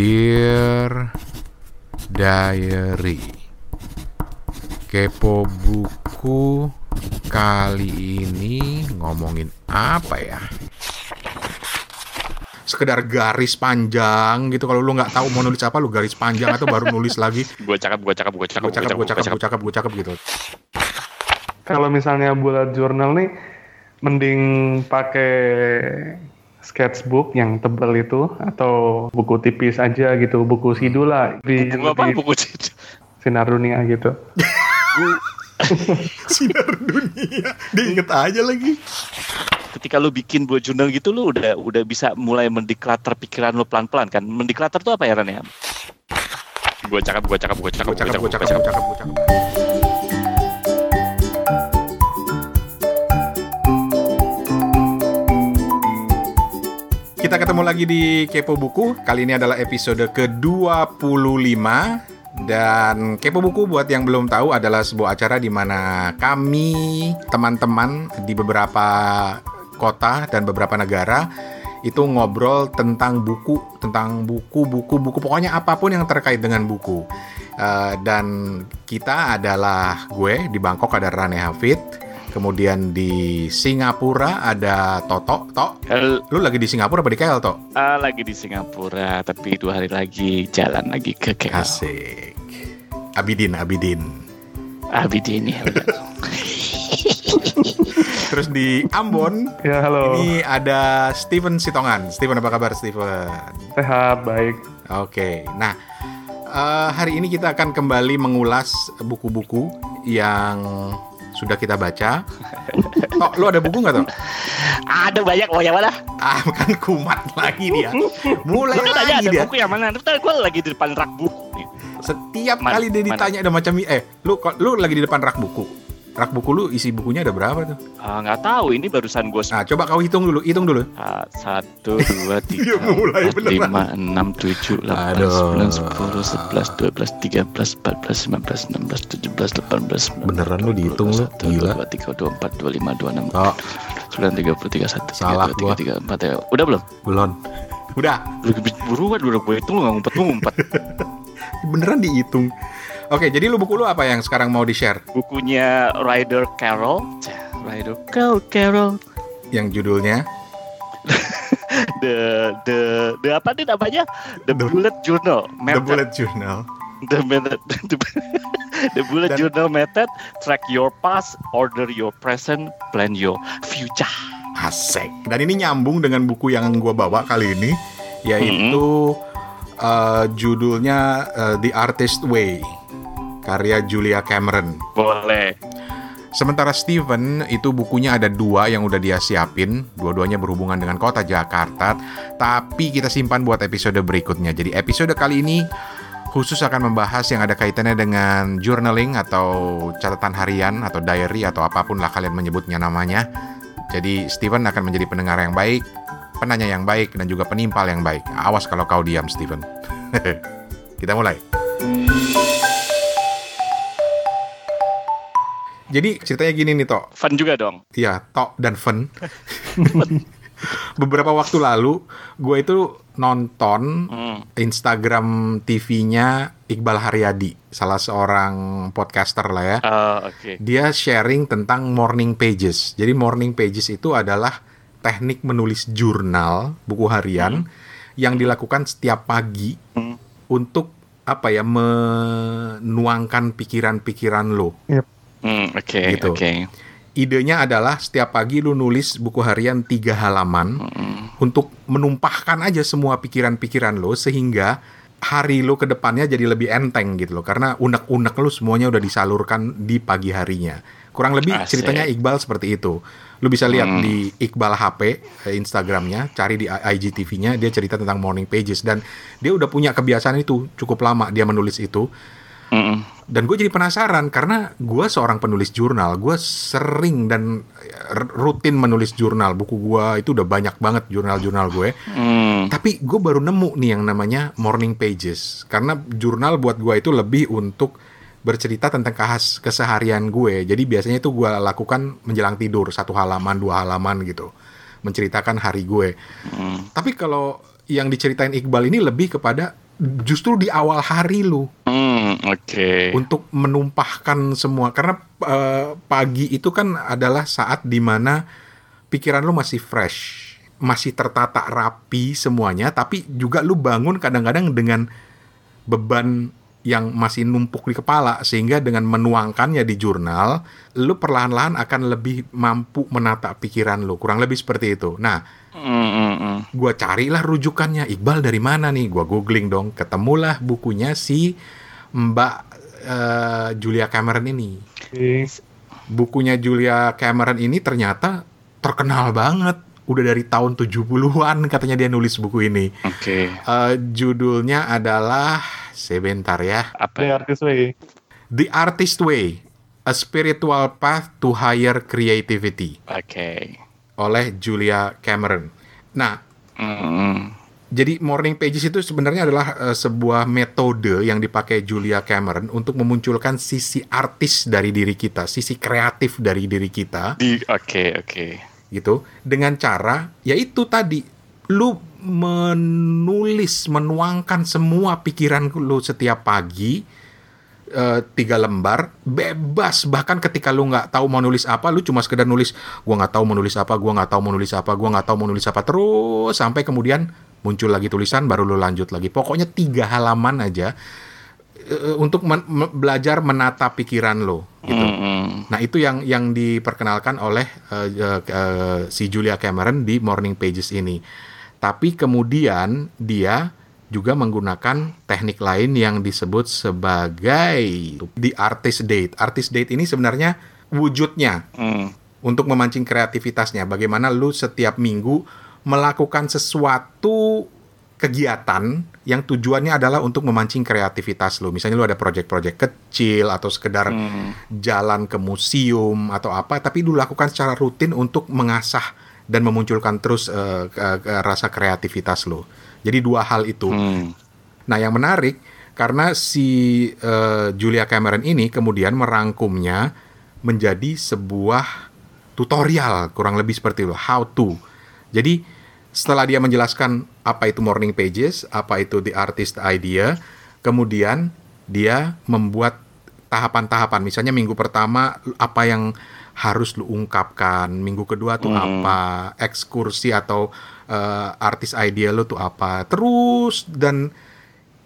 Dear Diary Kepo buku kali ini ngomongin apa ya? Sekedar garis panjang gitu kalau lu nggak tahu mau nulis apa lu garis panjang atau baru nulis lagi gue cakep gue cakep gue cakep gue cakep gue cakep gue cakep gue cakep gitu. Kalau misalnya bullet journal nih, mending pakai sketchbook yang tebal itu atau buku tipis aja gitu, buku sidul lah di, buku apa di buku sinar dunia gitu. Sinar dunia, diinget aja lagi. ketika lu bikin buat jurnal gitu lu udah udah bisa mulai mendeklater pikiran lu pelan pelan kan mendeklater tuh apa ya Ran ya gue cakep gue cakep gue cakep Gue cakep, gue cakep, gue cakep, gue cakep. Kita ketemu lagi di Kepo Buku. Kali ini adalah episode ke-25 dan Kepo Buku buat yang belum tahu adalah sebuah acara di mana kami teman-teman di beberapa kota dan beberapa negara itu ngobrol tentang buku, tentang buku, buku, buku, pokoknya apa pun yang terkait dengan buku. Eh, dan kita adalah gue di Bangkok ada Rane Hafid, kemudian di Singapura ada Toto. Tok, Hel- lu lagi di Singapura apa di KL, Tok? ah, lagi di Singapura tapi dua hari lagi jalan lagi ke KL Asik. Abidin, Abidin. Abidi ini Terus di Ambon Ya halo, ini ada Steven Sitongan. Steven apa kabar Steven? sehat baik. Oke, nah eh, hari ini kita akan kembali mengulas buku-buku yang sudah kita baca. Tok, lu ada buku nggak Tok? ada banyak mau yang mana Ah, kan kumat lagi dia. Mulai lu tanya lagi ada dia. buku yang mana Ntar gue lagi di depan rak buku. Setiap Mana- kali dia ditanya ada macam eh, lu lu lagi di depan rak buku. Rak buku lu isi bukunya ada berapa tuh? Ah, nggak tahu ini barusan gue Nah, coba kau hitung dulu, hitung dulu. Ah, satu dua Dia tiga empat lima enam tujuh delapan sembilan sepuluh sebelas dua belas tiga belas empat belas lima belas enam belas tujuh belas delapan belas Beneran lu dihitung lu? Gila. dua tiga dua empat dua lima dua enam Oh, sembilan tiga puluh tiga satu tiga Salah dua tiga tiga empat ya udah belum belum. Udah, lu buruan udah gue hitung lu nggak ngumpet ngumpet beneran dihitung. Oke, jadi lu buku lu apa yang sekarang mau di-share? bukunya Ryder Carroll. Ryder Carroll Carroll. Yang judulnya? The the the apa nih namanya? The, The- bullet journal The method. Bullet Journal. the method the, the bullet Dan- journal method. Track your past order your present plan your future. Asik. Dan ini nyambung dengan buku yang gua bawa kali ini, yaitu eh, judulnya eh, The Artist Way, karya Julia Cameron. boleh Sementara Steven itu bukunya ada dua yang udah dia siapin, dua-duanya berhubungan dengan kota Jakarta, tapi kita simpan buat episode berikutnya. Jadi episode kali ini khusus akan membahas yang ada kaitannya dengan journaling atau catatan harian atau diary atau apa pun lah kalian menyebutnya namanya. Jadi Steven akan menjadi pendengar yang baik, penanya yang baik dan juga penimpal yang baik. Awas kalau kau diam Steven. kita mulai. Jadi ceritanya gini nih Tok. fun juga dong Iya, Tok dan Fen. Beberapa waktu lalu, gue itu nonton hmm. Instagram TV-nya Iqbal Haryadi, salah seorang podcaster lah ya. Ah, oke Dia sharing tentang morning pages. Jadi morning pages itu adalah teknik menulis jurnal, buku harian yang dilakukan setiap pagi Hmm. untuk apa ya menuangkan pikiran-pikiran lo. Hmm, oke Gitu. oke Idenya adalah setiap pagi lu nulis buku harian tiga halaman Hmm. untuk menumpahkan aja semua pikiran-pikiran lo sehingga hari lo ke depannya jadi lebih enteng gitu loh karena unek-unek lu semuanya udah disalurkan di pagi harinya. Kurang lebih Asik. ceritanya Iqbal seperti itu. Lu bisa lihat Hmm. di Iqbal HP eh, Instagramnya, cari di IGTV-nya dia cerita tentang morning pages dan dia udah punya kebiasaan itu cukup lama dia menulis itu. Mm-mm. Dan gue jadi penasaran karena gue seorang penulis jurnal, gue sering dan r- rutin menulis jurnal. Buku gue itu udah banyak banget jurnal-jurnal gue. Hmm. Tapi gue baru nemu nih yang namanya morning pages. Karena jurnal buat gue itu lebih untuk bercerita tentang khas keseharian gue. Jadi biasanya itu gue lakukan menjelang tidur satu halaman, dua halaman gitu, menceritakan hari gue. Hmm. Tapi kalau yang diceritain Iqbal ini lebih kepada justru di awal hari lu Hmm, oke. untuk menumpahkan semua karena eh, pagi itu kan adalah saat di mana pikiran lu masih fresh, masih tertata rapi semuanya, tapi juga lu bangun kadang-kadang dengan beban yang masih numpuk di kepala sehingga dengan menuangkannya di jurnal, lu perlahan-lahan akan lebih mampu menata pikiran lu, kurang lebih seperti itu. Nah, Hmm, hmm, hmm. gua carilah rujukannya Iqbal dari mana nih? Gua googling dong, ketemulah bukunya si Mbak eh, Julia Cameron ini. Oke. Bukunya Julia Cameron ini ternyata terkenal banget. Udah dari tahun 70-an katanya dia nulis buku ini. Oke. Eh, judulnya adalah sebentar ya. Apa? The ya? Artist Way. The Artist Way: A Spiritual Path to Higher Creativity Oke. oleh Julia Cameron. Nah, hmm. Jadi morning pages itu sebenarnya adalah eh, sebuah metode yang dipakai Julia Cameron untuk memunculkan sisi artis dari diri kita, sisi kreatif dari diri kita Di oke oke. gitu dengan cara yaitu tadi lu menulis menuangkan semua pikiran lu setiap pagi eh, tiga lembar bebas bahkan ketika lu nggak tahu mau nulis apa lu cuma sekedar nulis gua nggak tahu mau nulis apa gua nggak tahu mau nulis apa gua nggak tahu mau nulis apa terus sampai kemudian muncul lagi tulisan baru lu lanjut lagi pokoknya tiga halaman aja eh, untuk men- me- belajar menata pikiran lo gitu Hmm, hmm. Nah itu yang yang diperkenalkan oleh eh, eh, eh, si Julia Cameron di Morning Pages ini. Tapi kemudian dia juga menggunakan teknik lain yang disebut sebagai the artist date. Artist date ini sebenarnya wujudnya Hmm. untuk memancing kreativitasnya. Bagaimana lu setiap minggu melakukan sesuatu kegiatan yang tujuannya adalah untuk memancing kreativitas lu. Misalnya lu ada project-project kecil atau sekedar Hmm. jalan ke museum atau apa, tapi lu lakukan secara rutin untuk mengasah dan memunculkan terus ke- ke rasa kreativitas lu. Jadi dua hal itu. Hmm. Nah, yang menarik karena si eh, Julia Cameron ini kemudian merangkumnya menjadi sebuah tutorial kurang lebih seperti itu, how to. Jadi setelah dia menjelaskan apa itu morning pages, apa itu the artist idea, kemudian dia membuat tahapan-tahapan. Misalnya minggu pertama apa yang harus lu ungkapkan, minggu kedua tuh Hmm. apa, ekskursi atau eh, artis idea lu tuh apa. Terus dan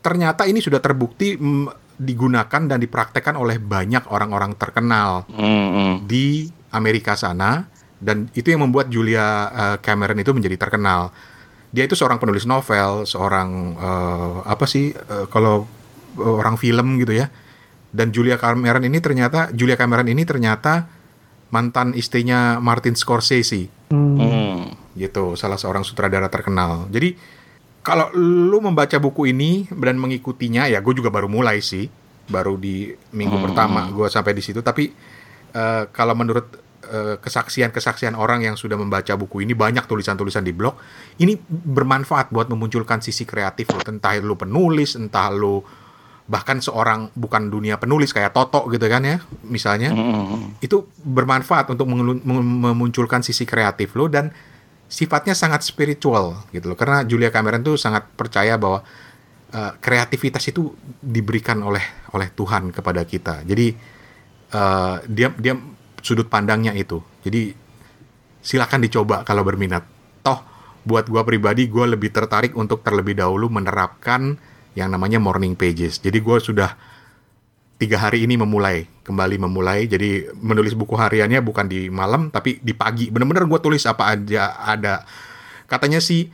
ternyata ini sudah terbukti mm, digunakan dan dipraktekkan oleh banyak orang-orang terkenal Hmm, hmm. di Amerika sana dan itu yang membuat Julia eh, Cameron itu menjadi terkenal. Dia itu seorang penulis novel, seorang eh, apa sih eh, kalau orang film gitu ya. Dan Julia Cameron ini ternyata Julia Cameron ini ternyata mantan istrinya Martin Scorsese Hmm. Hmm. gitu, salah seorang sutradara terkenal. Jadi kalau lu membaca buku ini dan mengikutinya, ya gue juga baru mulai sih, baru di minggu Hmm. pertama gue sampai di situ. Tapi eh, kalau menurut eh, kesaksian-kesaksian orang yang sudah membaca buku ini banyak tulisan-tulisan di blog, ini bermanfaat buat memunculkan sisi kreatif lo. Entah lu penulis, entah lu bahkan seorang bukan dunia penulis kayak Toto gitu kan ya, misalnya. Hmm. itu bermanfaat untuk memunculkan sisi kreatif lo dan sifatnya sangat spiritual gitu loh karena Julia Cameron tuh sangat percaya bahwa uh, kreativitas itu diberikan oleh oleh Tuhan kepada kita. Jadi uh, dia dia sudut pandangnya itu. Jadi silakan dicoba kalau berminat. Toh buat gua pribadi gua lebih tertarik untuk terlebih dahulu menerapkan yang namanya morning pages. Jadi gua sudah tiga hari ini memulai kembali memulai. Jadi menulis buku hariannya bukan di malam tapi di pagi. Bener-bener gue tulis apa aja ada. Katanya sih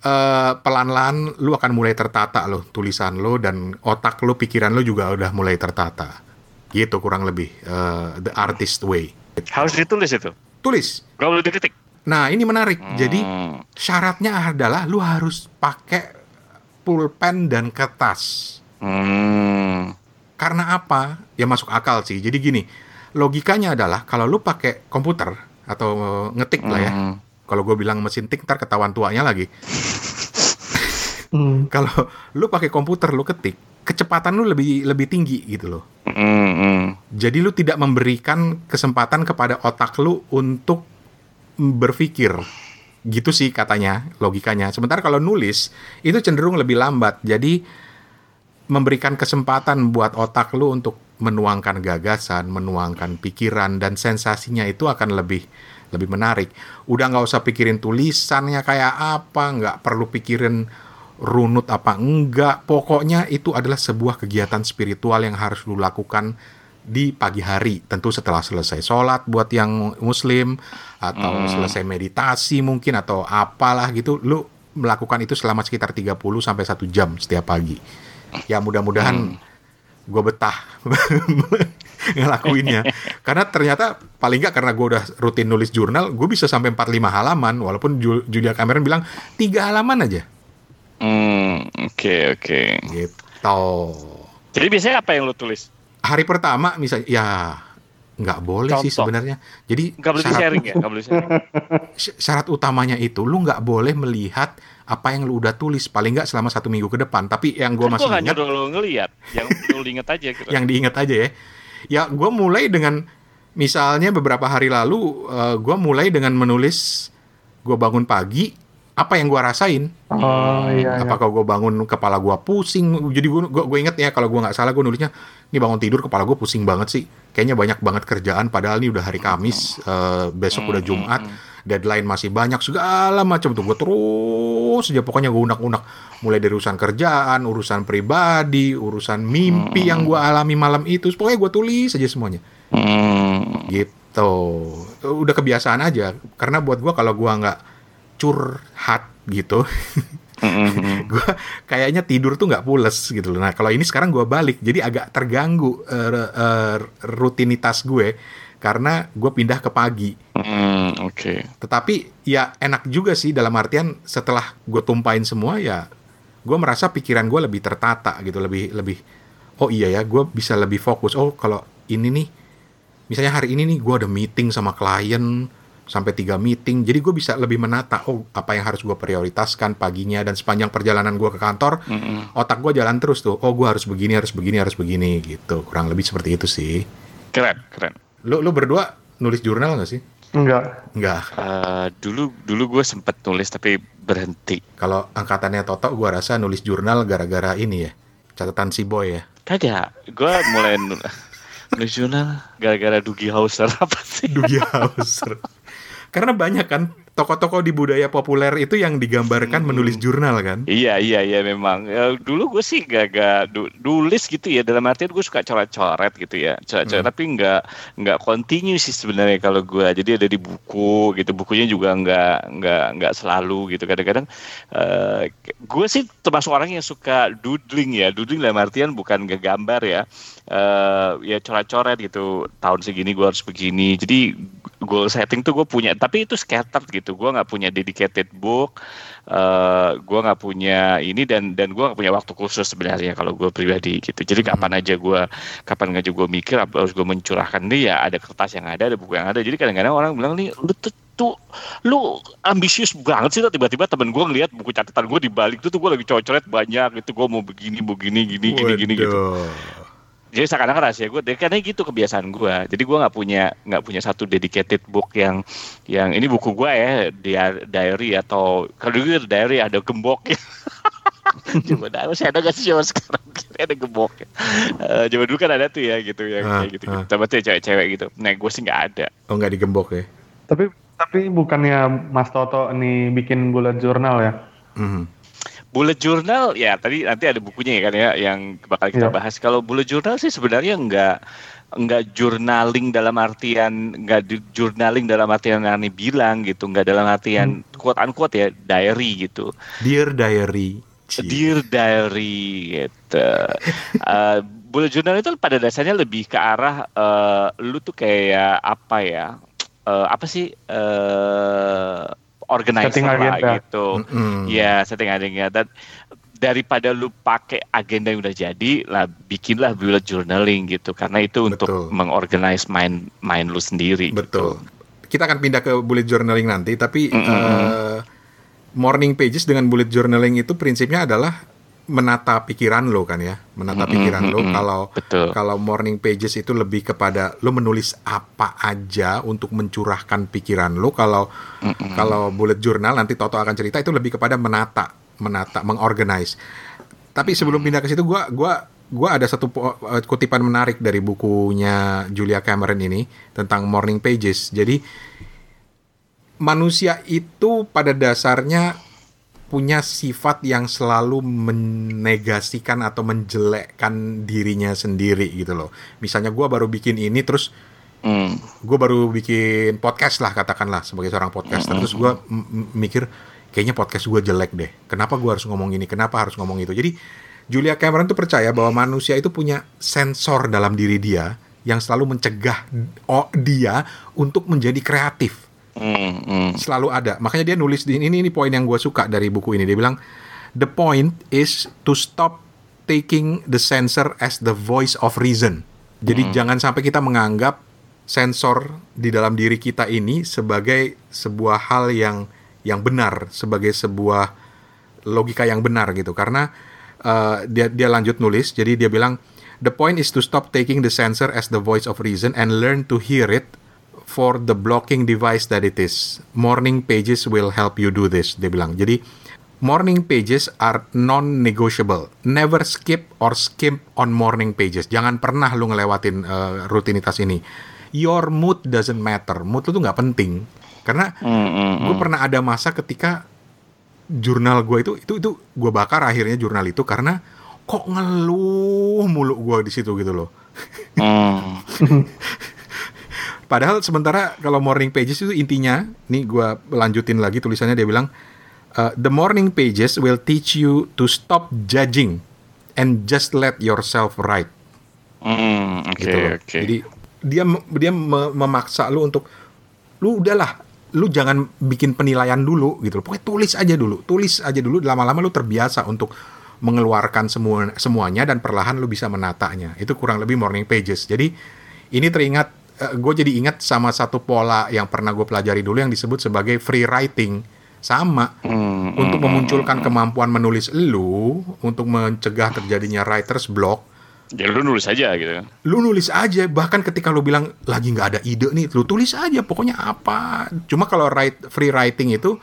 eh, pelan-pelan lu akan mulai tertata loh tulisan lo dan otak lo pikiran lo juga udah mulai tertata. Gitu kurang lebih eh, the artist way. Harus ditulis itu. tulis. Gak boleh diketik. nah ini menarik. Jadi Hmm. syaratnya adalah lu harus pakai pulpen dan kertas Hmm. Karena apa? Ya masuk akal sih. Jadi gini, logikanya adalah kalau lu pakai komputer atau ngetik lah ya. Hmm. Kalau gue bilang mesin tik ntar ketahuan tuanya lagi. Hmm. Kalau lu pakai komputer lu ketik, kecepatan lu lebih lebih tinggi gitu loh. Hmm. Hmm. Jadi lu tidak memberikan kesempatan kepada otak lu untuk berpikir. Gitu sih katanya, logikanya. Sementara kalau nulis itu cenderung lebih lambat. Jadi memberikan kesempatan buat otak lu untuk menuangkan gagasan, menuangkan pikiran dan sensasinya itu akan lebih lebih menarik. Udah nggak usah pikirin tulisannya kayak apa, nggak perlu pikirin runut apa enggak. Pokoknya itu adalah sebuah kegiatan spiritual yang harus lu lakukan di pagi hari. Tentu setelah selesai sholat buat yang muslim atau selesai meditasi mungkin atau apalah gitu, lu melakukan itu selama sekitar 30 sampai 1 jam setiap pagi. Ya mudah-mudahan gue betah ngelakuinnya. karena ternyata paling nggak karena gue udah rutin nulis jurnal, gue bisa sampai 45 halaman walaupun Ju- Julia Cameron bilang tiga halaman aja. Hmm, oke oke. Gitu. Jadi biasanya apa yang lo tulis? Hari pertama misalnya ya nggak boleh sih Contoh. sebenarnya. Jadi Gak boleh syarat, sharing ya? Gak boleh sharing. sy- syarat utamanya itu lu nggak boleh melihat apa yang lu udah tulis paling nggak selama satu minggu ke depan. Tapi yang gue Kan masih gua nggak ingat lo ngeliat, yang lo inget aja gitu. yang diingat aja ya. Ya, gue mulai dengan misalnya beberapa hari lalu, gue mulai dengan menulis gue bangun pagi, apa yang gue rasain. Oh iya, iya. Apakah gue bangun kepala gue pusing? Jadi gue gue inget ya kalau gue nggak salah gue nulisnya, ini bangun tidur kepala gue pusing banget sih. Kayaknya banyak banget kerjaan. Padahal ini udah hari Kamis, eh, besok udah Jumat, deadline masih banyak segala macam tuh. Gue terus aja pokoknya gue unak-unak. Mulai dari urusan kerjaan, urusan pribadi, urusan mimpi yang gue alami malam itu. Pokoknya gue tulis aja semuanya Hmm, gitu udah kebiasaan aja karena buat gua kalau gua nggak curhat gitu. Hmm, gua kayaknya tidur tuh nggak pules gitu loh. Nah kalau ini sekarang gua balik jadi agak terganggu eh, eh, rutinitas gue karena gue pindah ke pagi. Hmm, oke. tetapi ya enak juga sih dalam artian setelah gue tumpahin semua ya gue merasa pikiran gue lebih tertata gitu lebih lebih oh iya ya gue bisa lebih fokus. Oh kalau ini nih misalnya hari ini nih gue ada meeting sama klien sampai tiga meeting jadi gue bisa lebih menata oh apa yang harus gue prioritaskan paginya dan sepanjang perjalanan gue ke kantor Hmm, otak gue jalan terus tuh oh gue harus begini harus begini harus begini gitu kurang lebih seperti itu sih Keren, keren. lu lu berdua nulis jurnal nggak sih Enggak. nggak Eh, dulu dulu gue sempet nulis tapi berhenti. Kalau angkatannya Toto, gua rasa nulis jurnal gara-gara ini ya, catatan si boy ya. Kagak, gue mulai nu- nulis jurnal gara-gara Dugi Hauser apa sih? Dugi Hauser. Karena banyak kan tokoh-tokoh di budaya populer itu yang digambarkan menulis jurnal kan. Iya iya iya memang. Ya, dulu gue sih gak, gak du- nulis gitu ya dalam artian gue suka coret-coret gitu ya, coret-coret Hmm. tapi nggak nggak continue sih sebenarnya kalau gue. Jadi ada di buku gitu, bukunya juga nggak nggak nggak selalu gitu. Kadang-kadang eh, gue sih termasuk orang yang suka doodling ya, doodling dalam artian bukan ngegambar ya, eh ya coret-coret gitu. Tahun segini gue harus begini. Jadi goal setting tuh gue punya, tapi itu scattered gitu. Gue nggak punya dedicated book eh gue nggak punya ini dan dan gue nggak punya waktu khusus sebenarnya kalau gue pribadi gitu. Jadi kapan aja gue kapan aja gue mikir harus gue mencurahkan ini ya ada kertas yang ada ada buku yang ada. Jadi kadang-kadang orang bilang nih lu tuh tuh lu ambisius banget sih. Tuh tiba-tiba temen gue ngeliat buku catatan gue di balik tuh tuh gue lagi coret banyak itu gue mau begini begini gini gini gini gitu. Jadi seakan-akan rahasia gue karena gitu kebiasaan gue jadi gue nggak punya nggak punya satu dedicated book yang yang ini buku gue ya dia diary atau kalau dulu diary ada gembok ya coba dah masih ada gak sih zaman sekarang Kira ada gembok ya Eh, zaman dulu kan ada tuh ya gitu yang Ah, kayak gitu, ah. gitu. Tapi tuh cewek-cewek gitu nah gue sih nggak ada Oh nggak digembok ya? Tapi tapi bukannya Mas Toto nih bikin bullet journal ya? Mhm. Bullet journal ya tadi nanti ada bukunya ya kan ya yang bakal kita Iya. bahas. Kalau bullet journal sih sebenarnya nggak nggak journaling dalam artian nggak di- journaling dalam artian yang Ani bilang gitu, nggak dalam artian quote unquote ya diary gitu. Dear diary. Cie. Dear diary gitu. Eh, bullet journal itu pada dasarnya lebih ke arah eh, lu tuh kayak apa ya? Eh, apa sih eh organizer Setting lah agenda. gitu. Mm-mm. Ya, setting agendanya dan daripada lu pakai agenda yang udah jadi lah bikinlah bullet journaling gitu karena itu untuk Betul. mengorganize mind mind lu sendiri Betul. gitu. Kita akan pindah ke bullet journaling nanti, tapi Mm-mm. eh, morning pages dengan bullet journaling itu prinsipnya adalah menata pikiran lo kan ya, menata pikiran lo. mm-mm. Kalau Betul. kalau morning pages itu lebih kepada lo menulis apa aja untuk mencurahkan pikiran lo. Kalau Mm-mm. kalau bullet journal nanti Toto akan cerita itu lebih kepada menata, menata, mengorganize. Tapi sebelum pindah ke situ, gua gua gua ada satu eh, kutipan menarik dari bukunya Julia Cameron ini tentang Morning Pages. Jadi manusia itu pada dasarnya punya sifat yang selalu menegasikan atau menjelekkan dirinya sendiri gitu loh. Misalnya gua baru bikin ini terus Hmm. gue baru bikin podcast lah katakanlah sebagai seorang podcaster. Terus gue mikir kayaknya podcast gue jelek deh. Kenapa gue harus ngomong ini? Kenapa harus ngomong itu? Jadi Julia Cameron tuh percaya bahwa manusia itu punya sensor dalam diri dia yang selalu mencegah dia untuk menjadi kreatif Hmm, hmm. selalu ada. Makanya dia nulis di ini ini poin yang gue suka dari buku ini. Dia bilang the point is to stop taking the sensor as the voice of reason. Jadi jangan sampai kita menganggap sensor di dalam diri kita ini sebagai sebuah hal yang yang benar sebagai sebuah logika yang benar gitu. Karena uh, dia dia lanjut nulis. Jadi dia bilang the point is to stop taking the sensor as the voice of reason and learn to hear it for the blocking device that it is. Morning pages will help you do this dia bilang. Jadi morning pages are non-negotiable. Never skip or skip on morning pages. Jangan pernah lu ngelewatin uh, rutinitas ini. Your mood doesn't matter. Mood lu tuh nggak penting. Karena Hmm, hmm, gue pernah ada masa ketika jurnal gue itu itu itu gue bakar akhirnya jurnal itu karena kok ngeluh mulu gue di situ gitu loh. Hmm. Padahal sementara kalau morning pages itu intinya, nih gue lanjutin lagi tulisannya dia bilang, uh, the morning pages will teach you to stop judging and just let yourself write. Hmm, oke, gitu loh. oke. Jadi dia dia me- memaksa lu untuk lu udahlah, lu jangan bikin penilaian dulu gitu loh. Pokoknya tulis aja dulu, tulis aja dulu. Lama-lama lu terbiasa untuk mengeluarkan semua semuanya dan perlahan lu bisa menatanya. Itu kurang lebih morning pages. Jadi ini teringat, gue jadi ingat sama satu pola yang pernah gue pelajari dulu yang disebut sebagai free writing. Sama, Hmm, untuk memunculkan kemampuan menulis lu, untuk mencegah terjadinya writer's block, Ya lu nulis aja gitu. lu nulis aja bahkan ketika lu bilang lagi nggak ada ide nih lu tulis aja pokoknya apa. Cuma kalau write free writing itu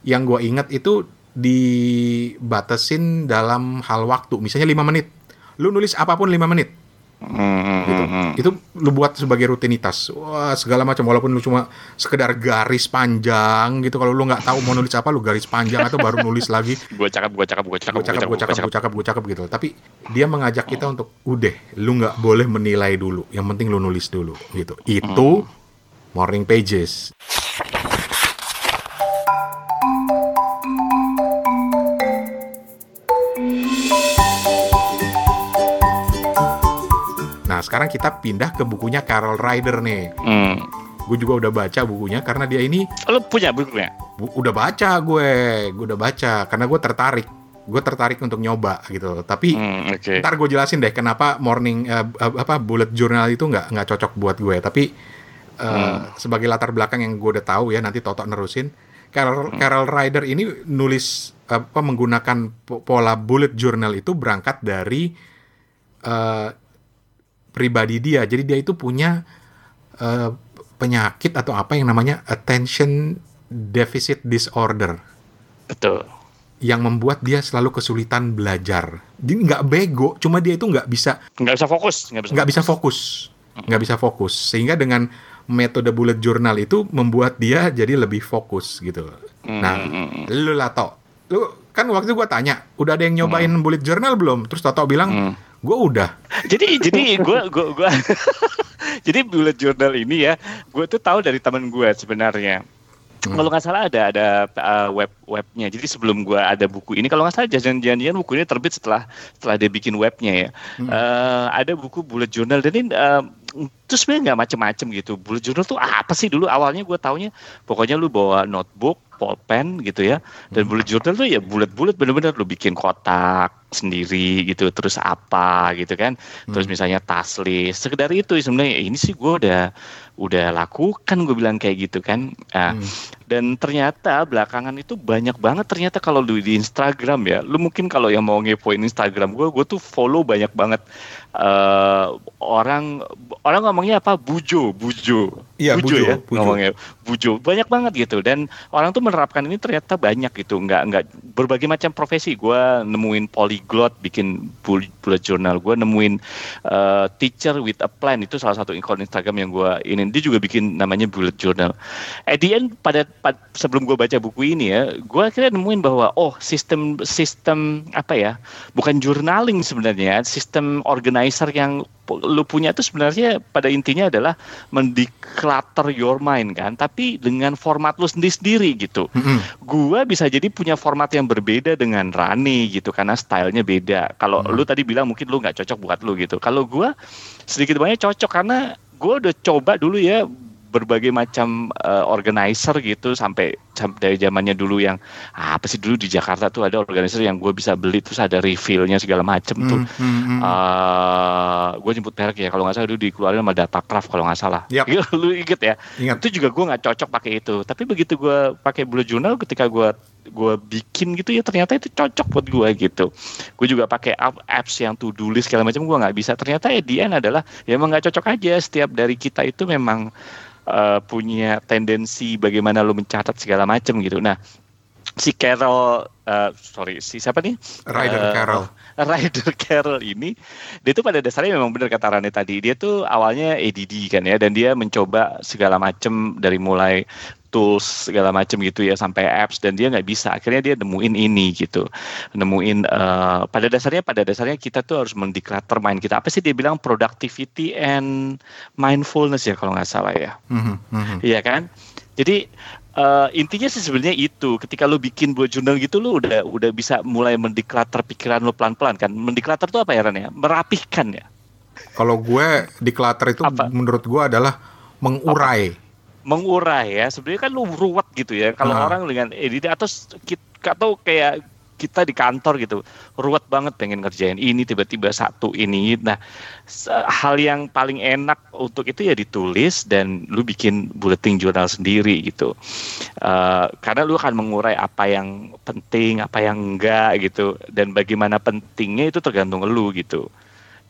yang gue ingat itu dibatasin dalam hal waktu. Misalnya lima menit. Lu nulis apa pun lima menit Hmm, hmm, gitu. hmm, hmm. itu lu buat sebagai rutinitas wah segala macam walaupun lu cuma sekedar garis panjang gitu kalau lu nggak tahu mau nulis apa lu garis panjang atau baru nulis lagi Gue cakap, gue cakap, gue cakap, gue cakap, gue cakap, gue cakap, gue cakap gitu. Tapi dia mengajak kita untuk, udah, lu nggak boleh menilai dulu. Yang penting lu nulis dulu, gitu. Itu morning pages. Sekarang kita pindah ke bukunya Carol Ryder nih. Hmm. Gue juga udah baca bukunya karena dia ini Lu punya bukunya? Bu- udah baca gue, gue udah baca karena gue tertarik, gue tertarik untuk nyoba gitu. Tapi Hmm, oke. ntar gue jelasin deh kenapa morning eh, apa bullet journal itu nggak nggak cocok buat gue. Tapi eh, sebagai latar belakang yang gue udah tahu ya nanti Toto nerusin. Carol, Carol Ryder ini nulis apa menggunakan po- pola bullet journal itu berangkat dari eh, pribadi dia. Jadi dia itu punya eh, penyakit atau apa yang namanya attention deficit disorder Betul. yang membuat dia selalu kesulitan belajar. Dia nggak bego, cuma dia itu nggak bisa Nggak bisa fokus, nggak bisa. nggak bisa fokus, nggak bisa fokus. Sehingga dengan metode bullet journal itu membuat dia jadi lebih fokus gitu. Nah, lu lah Tok. lu kan waktu gua tanya, udah ada yang nyobain bullet journal belum? Terus Toto bilang, gua udah. jadi jadi gue gue gue jadi bullet journal ini ya gue tuh tahu dari teman gue sebenarnya. Kalau nggak salah ada ada uh, web webnya. Jadi sebelum gue ada buku ini kalau nggak salah janjian-janjian buku ini terbit setelah setelah dia bikin webnya ya. Eh, ada buku bullet journal dan ini uh, itu sebenarnya nggak macem-macem gitu. Bullet journal tuh apa sih dulu? Awalnya gue taunya pokoknya lu bawa notebook pulpen gitu ya. Dan bullet journal tuh ya bulat-bulat bener-bener lu bikin kotak sendiri gitu terus apa gitu kan. Terus misalnya tas list sekedar itu sebenarnya. Ini sih gue udah udah lakukan gue bilang kayak gitu kan. Nah, dan ternyata belakangan itu banyak banget ternyata kalau lu di Instagram ya. Lu mungkin kalau yang mau ngepoin Instagram gue gue tuh follow banyak banget eh, orang orang ngomongnya apa? Bujo bujo. Iya, bujo, ya bujo. ngomongnya. Bujo. Banyak banget gitu. Dan orang tuh menerapkan ini ternyata banyak gitu. Nggak nggak berbagai macam profesi. Gue nemuin polyglot bikin bullet journal. Gue nemuin uh, teacher with a plan. Itu salah satu akun Instagram yang gue ini. Dia juga bikin namanya bullet journal. At the end pada sebelum gue baca buku ini ya, gue akhirnya nemuin bahwa oh sistem sistem apa ya, bukan journaling sebenarnya, sistem organizer yang lu punya itu sebenarnya pada intinya adalah mendeclutter your mind kan, tapi dengan format lu sendiri-sendiri gitu. Mm-hmm. Gua bisa jadi punya format yang berbeda dengan Rani gitu karena stylenya beda. Kalau mm-hmm. lu tadi bilang mungkin lu nggak cocok buat lu gitu. Kalau gua sedikit banyak cocok karena gue udah coba dulu ya berbagai macam uh, organizer gitu sampai dari zamannya dulu yang ah, apa sih dulu di Jakarta tuh ada organizer yang gue bisa beli terus ada refillnya segala macem tuh. Mm, mm. Uh, gue jemput merek ya kalau nggak salah dulu dikeluarin sama Datacraft kalau nggak salah. Yep. Lu inget ya? Ingat. Itu juga gue nggak cocok pakai itu. Tapi begitu gue pakai Blue Journal ketika gue gue bikin gitu ya ternyata itu cocok buat gue gitu. Gue juga pakai apps yang to do list segala macam gue nggak bisa. Ternyata ya adalah ya emang nggak cocok aja. Setiap dari kita itu memang uh, punya tendensi bagaimana lo mencatat segala macam gitu. Nah, si Carol uh, sorry si siapa nih? Ryder uh, Carol. Ryder Carol ini dia tuh pada dasarnya memang benar kata Rane tadi. Dia tuh awalnya ADD kan ya dan dia mencoba segala macam dari mulai tools segala macam gitu ya sampai apps dan dia nggak bisa. Akhirnya dia nemuin ini gitu. Nemuin uh, pada dasarnya pada dasarnya kita tuh harus mendeklater mind kita. Apa sih dia bilang? Productivity and mindfulness ya kalau nggak salah ya. Mm-hmm. mm-hmm. iya kan? Jadi uh, intinya sih sebenarnya itu. Ketika lu bikin buat jurnal gitu lu udah udah bisa mulai mendeklater pikiran lu pelan-pelan kan? Mendeklater tuh apa ya Ran ya? Merapihkan ya? Kalau gue declutter itu apa? menurut gue adalah mengurai. Apa? mengurai ya? Sebenarnya kan lu ruwet gitu ya. Kalau nah. orang dengan edit atau atau kayak kita di kantor gitu ruwet banget pengen ngerjain ini tiba-tiba satu ini. Nah hal yang paling enak untuk itu ya ditulis dan lu bikin bulletin jurnal sendiri gitu. Uh, karena lu akan mengurai apa yang penting apa yang enggak gitu. Dan bagaimana pentingnya itu tergantung lu gitu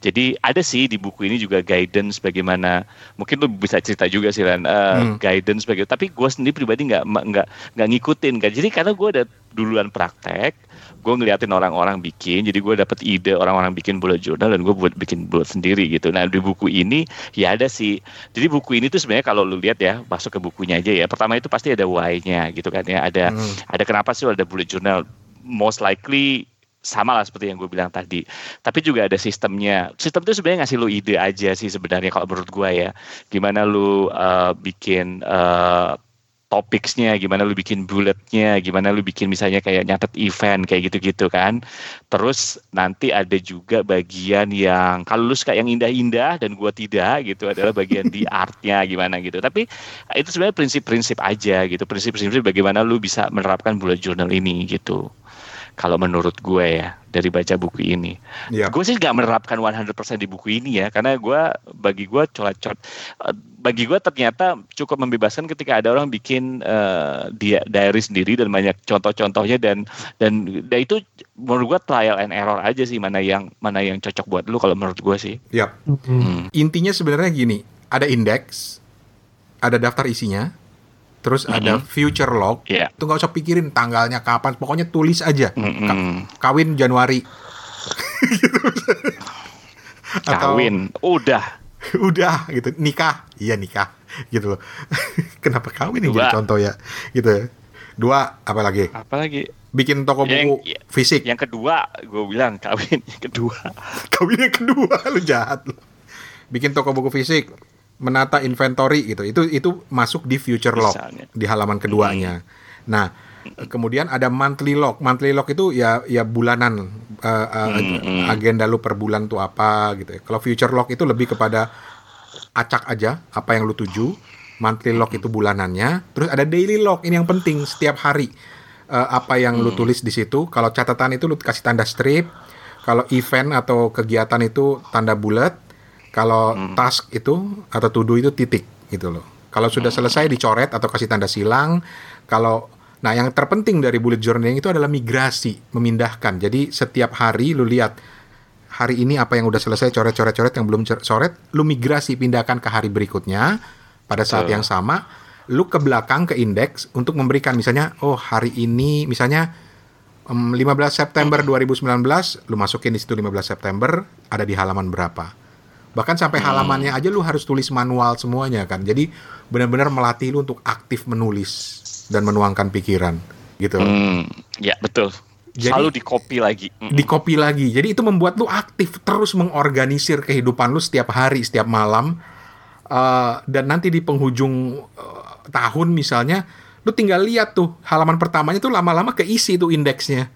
jadi ada sih di buku ini juga guidance bagaimana mungkin lu bisa cerita juga sih Ran uh, hmm. guidance bagaimana. Tapi gue sendiri pribadi nggak nggak nggak ngikutin kan jadi karena gue ada duluan praktek gue ngeliatin orang-orang bikin jadi gue dapet ide orang-orang bikin bullet journal dan gue buat bikin bullet sendiri gitu. Nah di buku ini ya ada sih. Jadi buku ini tuh sebenarnya kalau lu lihat ya masuk ke bukunya aja ya. Pertama itu pasti ada why-nya gitu kan ya. Ada hmm. ada kenapa sih ada bullet journal? Most likely sama lah seperti yang gue bilang tadi. Tapi juga ada sistemnya. Sistem itu sebenarnya ngasih lu ide aja sih sebenarnya kalau menurut gue ya. Gimana lu uh, bikin uh, topicsnya, gimana lu bikin bulletnya, gimana lu bikin misalnya kayak nyatet event kayak gitu-gitu kan. Terus nanti ada juga bagian yang kalau lu suka yang indah-indah dan gue tidak gitu adalah bagian di artnya gimana gitu. Tapi itu sebenarnya prinsip-prinsip aja gitu. Prinsip-prinsip bagaimana lu bisa menerapkan bullet journal ini gitu kalau menurut gue ya dari baca buku ini. Yep. Gue sih nggak menerapkan 100% di buku ini ya karena gue bagi gue colat-colat eh, bagi gue ternyata cukup membebaskan ketika ada orang bikin uh, dia diary sendiri dan banyak contoh-contohnya dan dan dan itu menurut gue trial and error aja sih mana yang mana yang cocok buat lu kalau menurut gue sih. Yap. Hmm. Intinya sebenarnya gini, ada indeks, ada daftar isinya, terus mm -hmm. ada future log. Yeah. Itu nggak usah pikirin tanggalnya kapan, pokoknya tulis aja. Mm -hmm. Ka kawin Januari. Atau, kawin, udah. udah gitu, nikah, iya nikah, gitu loh. Kenapa kawin ini jadi contoh ya, gitu. Dua, apa lagi? Apa lagi? Bikin toko yang, buku ya, fisik. Yang kedua, gue bilang kawin yang kedua. kawin yang kedua, lu jahat lu. Bikin toko buku fisik menata inventory gitu. Itu itu masuk di future log Misalnya. di halaman keduanya. Hmm. Nah, kemudian ada monthly log. Monthly log itu ya ya bulanan uh, uh, hmm. agenda lu per bulan tuh apa gitu ya. Kalau future log itu lebih kepada acak aja apa yang lu tuju. Monthly log itu bulanannya. Terus ada daily log ini yang penting setiap hari. Uh, apa yang hmm. lu tulis di situ. Kalau catatan itu lu kasih tanda strip. Kalau event atau kegiatan itu tanda bulat kalau hmm. task itu atau to do itu titik gitu loh. Kalau sudah hmm. selesai dicoret atau kasih tanda silang. Kalau nah yang terpenting dari bullet journaling itu adalah migrasi, memindahkan. Jadi setiap hari lu lihat hari ini apa yang udah selesai coret-coret-coret yang belum coret, lu migrasi pindahkan ke hari berikutnya pada saat uh. yang sama, lu ke belakang ke indeks untuk memberikan misalnya oh hari ini misalnya Em, 15 September 2019 lu masukin di situ 15 September ada di halaman berapa. Bahkan sampai halamannya aja lu harus tulis manual semuanya kan. Jadi benar-benar melatih lu untuk aktif menulis dan menuangkan pikiran gitu. Hmm, ya betul. Jadi- Selalu di copy lagi. Mm. Di copy lagi. Jadi itu membuat lu aktif terus mengorganisir kehidupan lu setiap hari, setiap malam. Eh, dan nanti di penghujung eh, tahun misalnya lu tinggal lihat tuh halaman pertamanya tuh lama-lama keisi tuh indeksnya.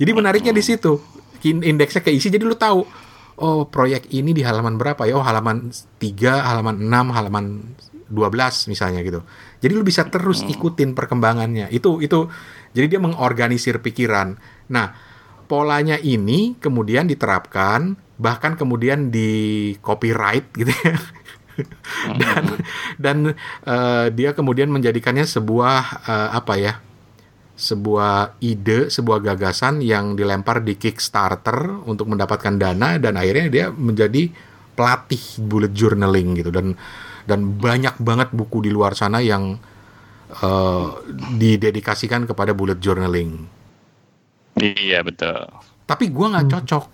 Jadi menariknya di situ. In- Indeksnya keisi jadi lu tahu oh proyek ini di halaman berapa ya? Oh halaman 3, halaman 6, halaman 12 misalnya gitu. Jadi lu bisa terus ikutin perkembangannya. Itu itu jadi dia mengorganisir pikiran. Nah, polanya ini kemudian diterapkan bahkan kemudian di copyright gitu ya. dan dan eh, dia kemudian menjadikannya sebuah eh, apa ya? Sebuah ide, sebuah gagasan yang dilempar di Kickstarter untuk mendapatkan dana dan akhirnya dia menjadi pelatih bullet journaling gitu dan dan banyak banget buku di luar sana yang eh, didedikasikan kepada bullet journaling. Iya betul. Tapi gua nggak cocok.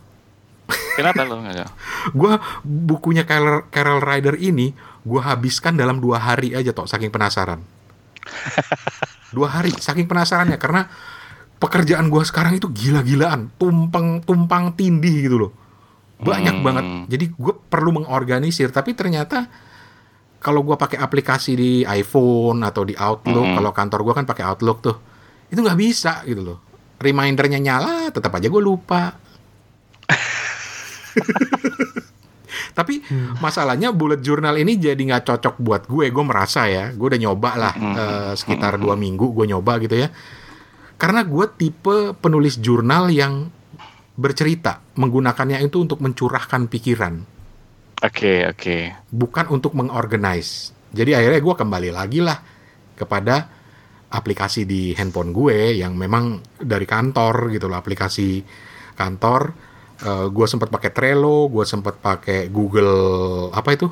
Kenapa lo nggak? ada? Gua bukunya Carol, Carol Rider ini gua habiskan dalam dua hari aja toh saking penasaran. dua hari saking penasarannya karena pekerjaan gua sekarang itu gila-gilaan, tumpang tumpang tindih gitu loh. Banyak Hmm. banget. Jadi gue perlu mengorganisir tapi ternyata kalau gua pakai aplikasi di iPhone atau di Outlook, Hmm. kalau kantor gua kan pakai Outlook tuh. Itu nggak bisa gitu loh. Remindernya nyala, tetap aja gue lupa. Tapi masalahnya bullet journal ini jadi nggak cocok buat gue. Gue merasa ya, gue udah nyoba lah eh, sekitar dua minggu gue nyoba gitu ya. Karena gue tipe penulis jurnal yang bercerita, menggunakannya itu untuk mencurahkan pikiran, Oke oke. bukan untuk mengorganize. Jadi akhirnya gue kembali lagi lah kepada aplikasi di handphone gue yang memang dari kantor gitu loh, aplikasi kantor. Gue sempat pakai Trello, gue sempat pakai Google apa itu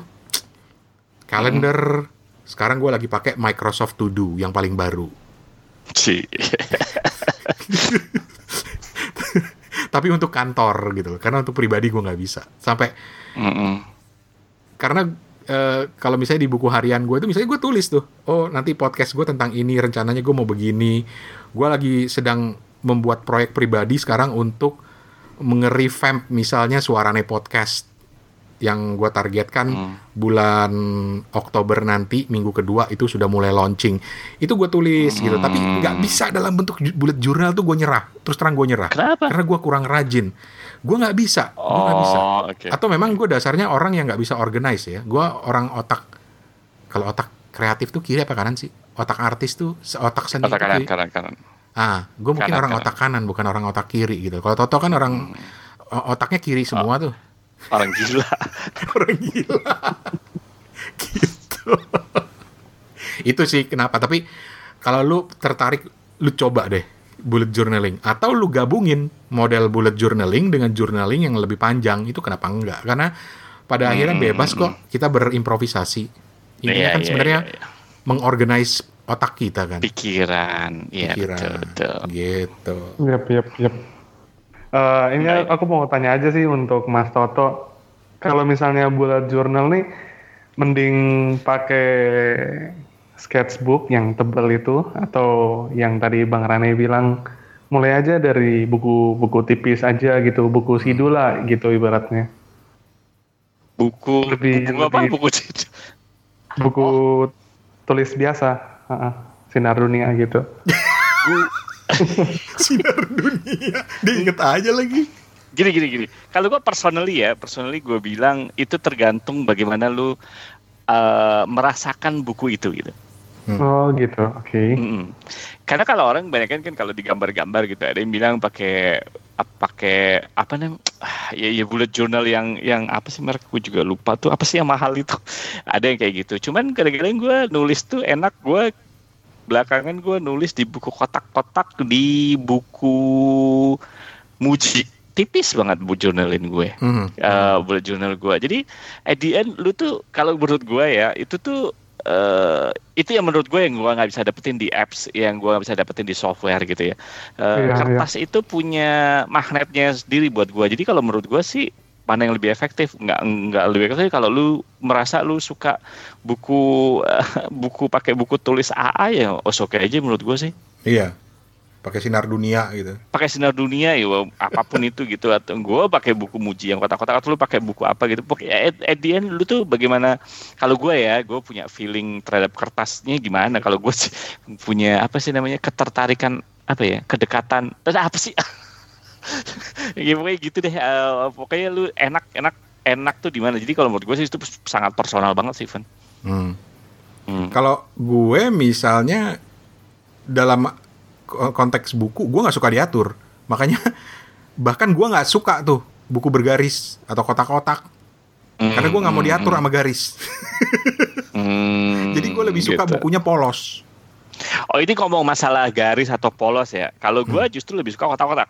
Calendar. Sekarang gue lagi pakai Microsoft To Do yang paling baru. Si. Tapi untuk kantor gitu loh, karena untuk pribadi gue nggak bisa. Sampai Mm-mm. karena eh, kalau misalnya di buku harian gue itu misalnya gue tulis tuh, oh nanti podcast gue tentang ini, rencananya gue mau begini. Gue lagi sedang membuat proyek pribadi sekarang untuk mengerevamp misalnya suarane podcast yang gue targetkan bulan Oktober nanti minggu kedua itu sudah mulai launching. Itu gue tulis gitu. Tapi nggak bisa dalam bentuk bullet journal tuh gue nyerah. Terus terang gue nyerah. Kenapa? karena gue kurang rajin. Gue nggak bisa. Gue nggak bisa. Oh oke. atau memang gue dasarnya orang yang nggak bisa organize ya. Gue orang otak kalau otak kreatif tuh kiri apa kanan sih? Otak artis tuh otak seni tuh kanan kanan kanan. Ah gue mungkin Kanan, orang kanan. otak kanan bukan orang otak kiri gitu. Kalau Toto kan orang o- otaknya kiri semua tuh. Orang gila. orang gila. Gitu. Itu sih kenapa. Tapi kalau lu tertarik lu coba deh bullet journaling. Atau lu gabungin model bullet journaling dengan journaling yang lebih panjang. Itu kenapa enggak? Karena pada akhirnya bebas kok. kita berimprovisasi. Intinya Iya, kan iya, sebenarnya iya, iya. mengorganize otak kita kan Pikiran. Iya pikiran betul betul. gitu Yap, yap, yap. Eh, ini Baik. aku mau tanya aja sih untuk Mas Toto. Kalau misalnya bullet journal nih, mending pakai sketchbook yang tebal itu atau yang tadi Bang Rane bilang mulai aja dari buku-buku tipis aja gitu, buku sidul lah gitu ibaratnya. Buku Lebih- buku apa? lebih- Buku situ. Buku tulis biasa, ha-ha, sinar dunia gitu. sinar dunia diinget aja lagi Gini gini gini. Kalau gue personally ya, personally gue bilang itu tergantung bagaimana lu eh, merasakan buku itu gitu. Oh gitu, oke. Mm-mm. Karena kalau orang kebanyakan kan kalau digambar-gambar gitu ada yang bilang pakai pakai apa namanya ah, ya ya bullet journal yang yang apa sih merek gue juga lupa tuh apa sih yang mahal itu ada yang kayak gitu cuman kadang-kadang gue nulis tuh enak gue belakangan gue nulis di buku kotak-kotak di buku Muji tipis banget bu journalin gue Mhm. uh, bullet journal gue. Jadi at the end lu tuh kalau menurut gue ya itu tuh eh, itu yang menurut gue yang gue nggak bisa dapetin di apps, yang gue nggak bisa dapetin di software gitu ya. Eh, Iya, kertas itu punya magnetnya sendiri buat gue. Jadi kalau menurut gue sih mana yang lebih efektif? Nggak nggak lebih efektif kalau lu merasa lu suka buku eh, buku pakai buku tulis AA ya, oh oke aja menurut gue sih. Iya. Pakai sinar dunia gitu. pakai sinar dunia ya apa pun itu gitu. Atau gue pakai buku muji yang kotak-kotak atau lu pakai buku apa gitu. Pokoknya at, at the end lu tuh bagaimana kalau gue ya gue punya feeling terhadap kertasnya gimana. Kalau gue punya apa sih namanya ketertarikan apa ya kedekatan. Terus apa sih? Ya pokoknya gitu deh. Eh, pokoknya lu enak enak enak tuh di mana. Jadi kalau menurut gue sih itu sangat personal banget sih Van Hmm. Hmm. Kalau gue misalnya dalam konteks buku, gue nggak suka diatur. Makanya bahkan gue nggak suka tuh buku bergaris atau kotak-kotak. Karena gue nggak mau diatur sama garis. Hmm, Jadi gue lebih suka gitu. bukunya polos. Oh ini ngomong masalah garis atau polos ya. Kalau gue Hmm. justru lebih suka kotak-kotak.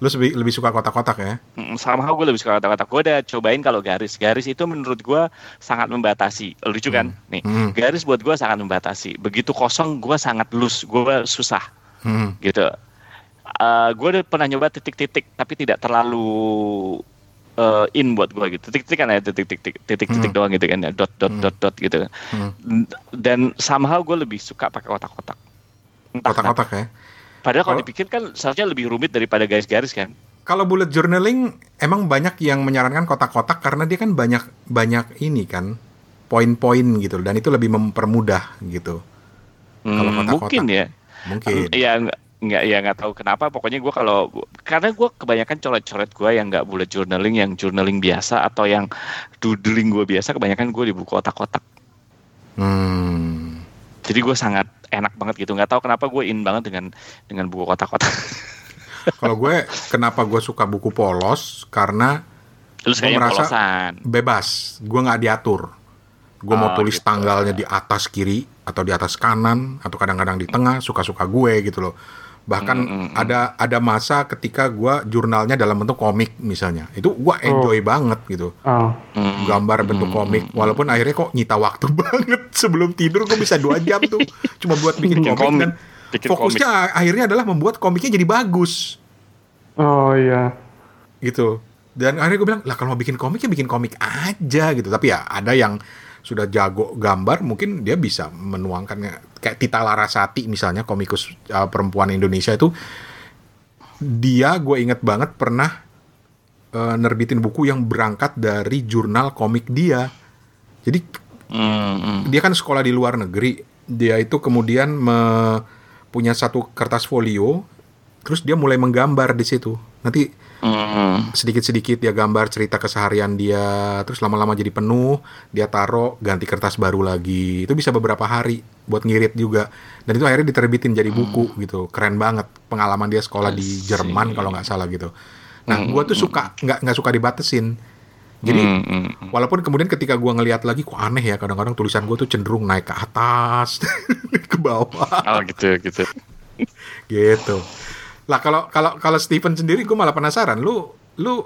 Lu lebih, lebih suka kotak-kotak ya? Mm, Sama gue lebih suka kotak-kotak. Gue udah cobain kalau garis. Garis itu menurut gue sangat membatasi. Lucu kan? Nih, Hmm. garis buat gue sangat membatasi. Begitu kosong gue sangat loose. Gue susah Hmm. gitu. gue udah pernah nyoba titik-titik tapi tidak terlalu eh, in buat gue gitu. Titik-titik kan ya titik-titik titik-titik Hmm. doang gitu kan ya. Dot dot Hmm. dot dot gitu. Hmm. Dan somehow gue lebih suka pakai kotak-kotak. Kotak-kotak ya. Padahal kalau Kalau- dipikir kan seharusnya lebih rumit daripada garis-garis kan. Kalau bullet journaling emang banyak yang menyarankan kotak-kotak karena dia kan banyak banyak ini kan poin-poin gitu dan itu lebih mempermudah gitu. Kalau Hmm, kotak-kotak. mungkin ya. Mungkin. Iya nggak ya nggak tahu kenapa. Pokoknya gue kalau karena gue kebanyakan coret-coret gue yang nggak bullet journaling, yang journaling biasa atau yang doodling gue biasa, kebanyakan gue di buku kotak-kotak. Hmm. Jadi gue sangat enak banget gitu. Nggak tahu kenapa gue in banget dengan dengan buku kotak-kotak. Kalau gue kenapa gue suka buku polos karena Terus kayaknya merasa- polosan. bebas, gue nggak diatur. Gue mau Oh, tulis gitu. tanggalnya di atas kiri atau di atas kanan atau kadang-kadang di tengah, suka-suka gue gitu loh. Bahkan Hmm, hmm, ada ada masa ketika gue jurnalnya dalam bentuk komik misalnya, itu gue enjoy banget gitu. Oh, Hmm. gambar bentuk komik, walaupun akhirnya kok nyita waktu banget sebelum tidur gue bisa dua jam tuh cuma buat bikin Bikin komik, komik. dan Bikin fokusnya akhirnya adalah membuat komiknya jadi bagus oh iya. gitu. Dan akhirnya gue bilang, lah kalau mau bikin komik ya bikin komik aja gitu. Tapi ya ada yang sudah jago gambar, mungkin dia bisa menuangkannya. Kayak Tita Larasati misalnya, komikus uh, perempuan Indonesia itu, dia gue inget banget pernah uh, nerbitin buku yang berangkat dari jurnal komik dia. Jadi Hmm, hmm. dia kan sekolah di luar negeri. Dia itu kemudian me- punya satu kertas folio, terus dia mulai menggambar di situ. Nanti Hmm. sedikit-sedikit dia gambar cerita keseharian dia, terus lama-lama jadi penuh, dia taruh ganti kertas baru lagi. Itu bisa beberapa hari buat ngirit juga. Dan itu akhirnya diterbitin jadi buku gitu. Keren banget pengalaman dia sekolah di. Jerman kalau nggak salah gitu. Nah, gua tuh suka nggak nggak suka dibatesin. Jadi hmm. walaupun kemudian ketika gua ngelihat lagi kok aneh ya kadang-kadang tulisan gua tuh cenderung naik ke atas, ke bawah Oh gitu gitu. gitu. Lah kalau kalau kalau Steven sendiri gue malah penasaran, lu lu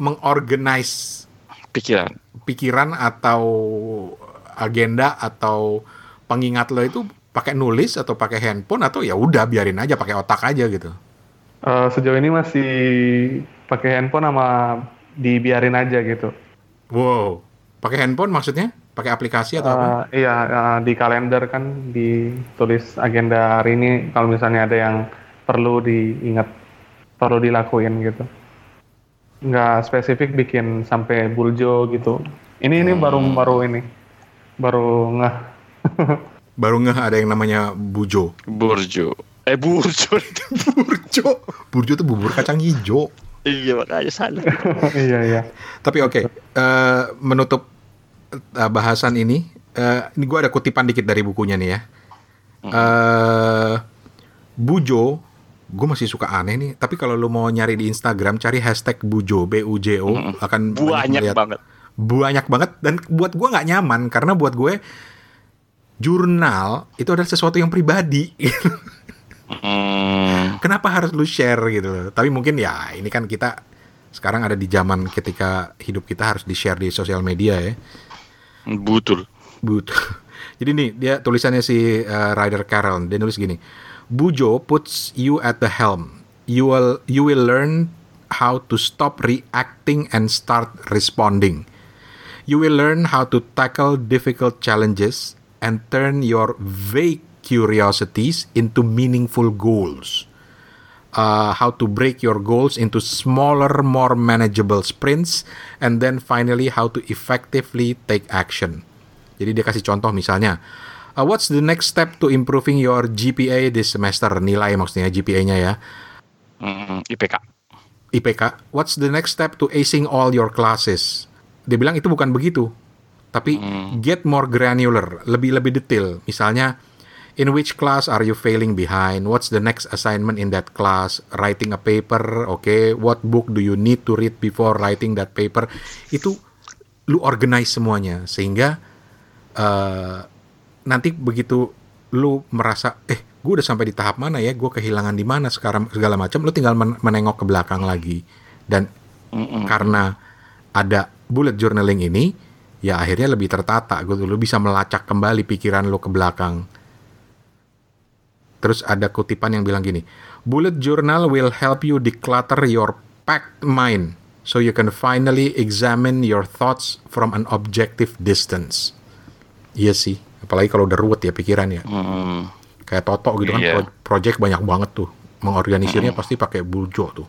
mengorganize Pikiran. pikiran atau agenda atau pengingat lo itu pakai nulis atau pakai handphone atau ya udah biarin aja pakai otak aja gitu. Eh, sejauh ini masih pakai handphone sama dibiarin aja gitu. Wow. Pakai handphone maksudnya? Pakai aplikasi atau apa? Eh, iya, eh, di kalender kan ditulis agenda hari ini kalau misalnya ada yang perlu diingat, perlu dilakuin gitu. Nggak spesifik bikin sampai buljo gitu. Ini ini baru baru ini, baru ngeh. Baru ngeh ada yang namanya bujo. Burjo. Eh burjo. Burjo. Burjo tuh bubur kacang hijau. iya makanya salah. iya iya. Tapi oke, eh, menutup eh, bahasan ini, eh, ini gue ada kutipan dikit dari bukunya nih ya. Eh, Bujo, gue masih suka aneh nih. Tapi kalau lu mau nyari di Instagram, cari hashtag Bujo, B U J O, akan Banyak melihat- banget. banyak banget. Dan buat gue nggak nyaman karena buat gue jurnal itu adalah sesuatu yang pribadi. Hmm. Kenapa harus lu share gitu loh? Tapi mungkin ya ini kan kita sekarang ada di zaman ketika hidup kita harus di share di sosial media ya. Betul. But Jadi nih dia tulisannya si uh, Ryder Carroll dia nulis gini. Bujo puts you at the helm. You will you will learn how to stop reacting and start responding. You will learn how to tackle difficult challenges and turn your vague curiosities into meaningful goals. Uh, how to break your goals into smaller, more manageable sprints, and then finally how to effectively take action. Jadi dia kasih contoh misalnya, uh, what's the next step to improving your GPA this semester? Nilai maksudnya GPA-nya ya. Mm, IPK. IPK. What's the next step to acing all your classes? Dia bilang itu bukan begitu, tapi get more granular, lebih lebih detail. Misalnya, in which class are you failing behind? What's the next assignment in that class? Writing a paper, okay? What book do you need to read before writing that paper? Itu lu organize semuanya sehingga uh, nanti begitu lu merasa eh gue udah sampai di tahap mana ya? Gue kehilangan di mana sekarang? segala macam lu tinggal men- menengok ke belakang lagi. Dan karena ada bullet journaling ini ya akhirnya lebih tertata gitu lu bisa melacak kembali pikiran lu ke belakang. Terus ada kutipan yang bilang gini bullet journal will help you declutter your packed mind so you can finally examine your thoughts from an objective distance. Iya sih apalagi kalau udah ruwet ya pikiran ya Mm, kayak Toto gitu kan pro- project banyak banget tuh. Mengorganisirnya pasti pakai bujo tuh.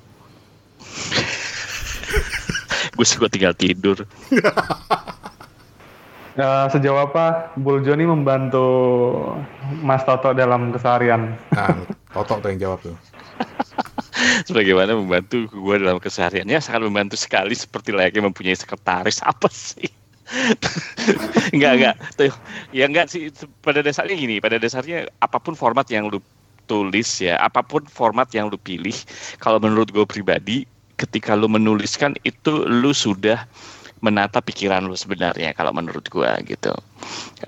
Gue suka tinggal tidur. Ya, sejauh apa Bul Joni membantu Mas Toto dalam keseharian? nah Toto tuh yang jawab tuh. Sebagaimana membantu gue dalam kesehariannya sangat membantu sekali seperti layaknya mempunyai sekretaris. Apa sih? enggak enggak tuh ya enggak sih pada dasarnya gini pada dasarnya apa pun format yang lu tulis ya apa pun format yang lu pilih kalau menurut gue pribadi ketika lu menuliskan itu lu sudah menata pikiran lu sebenarnya kalau menurut gua gitu.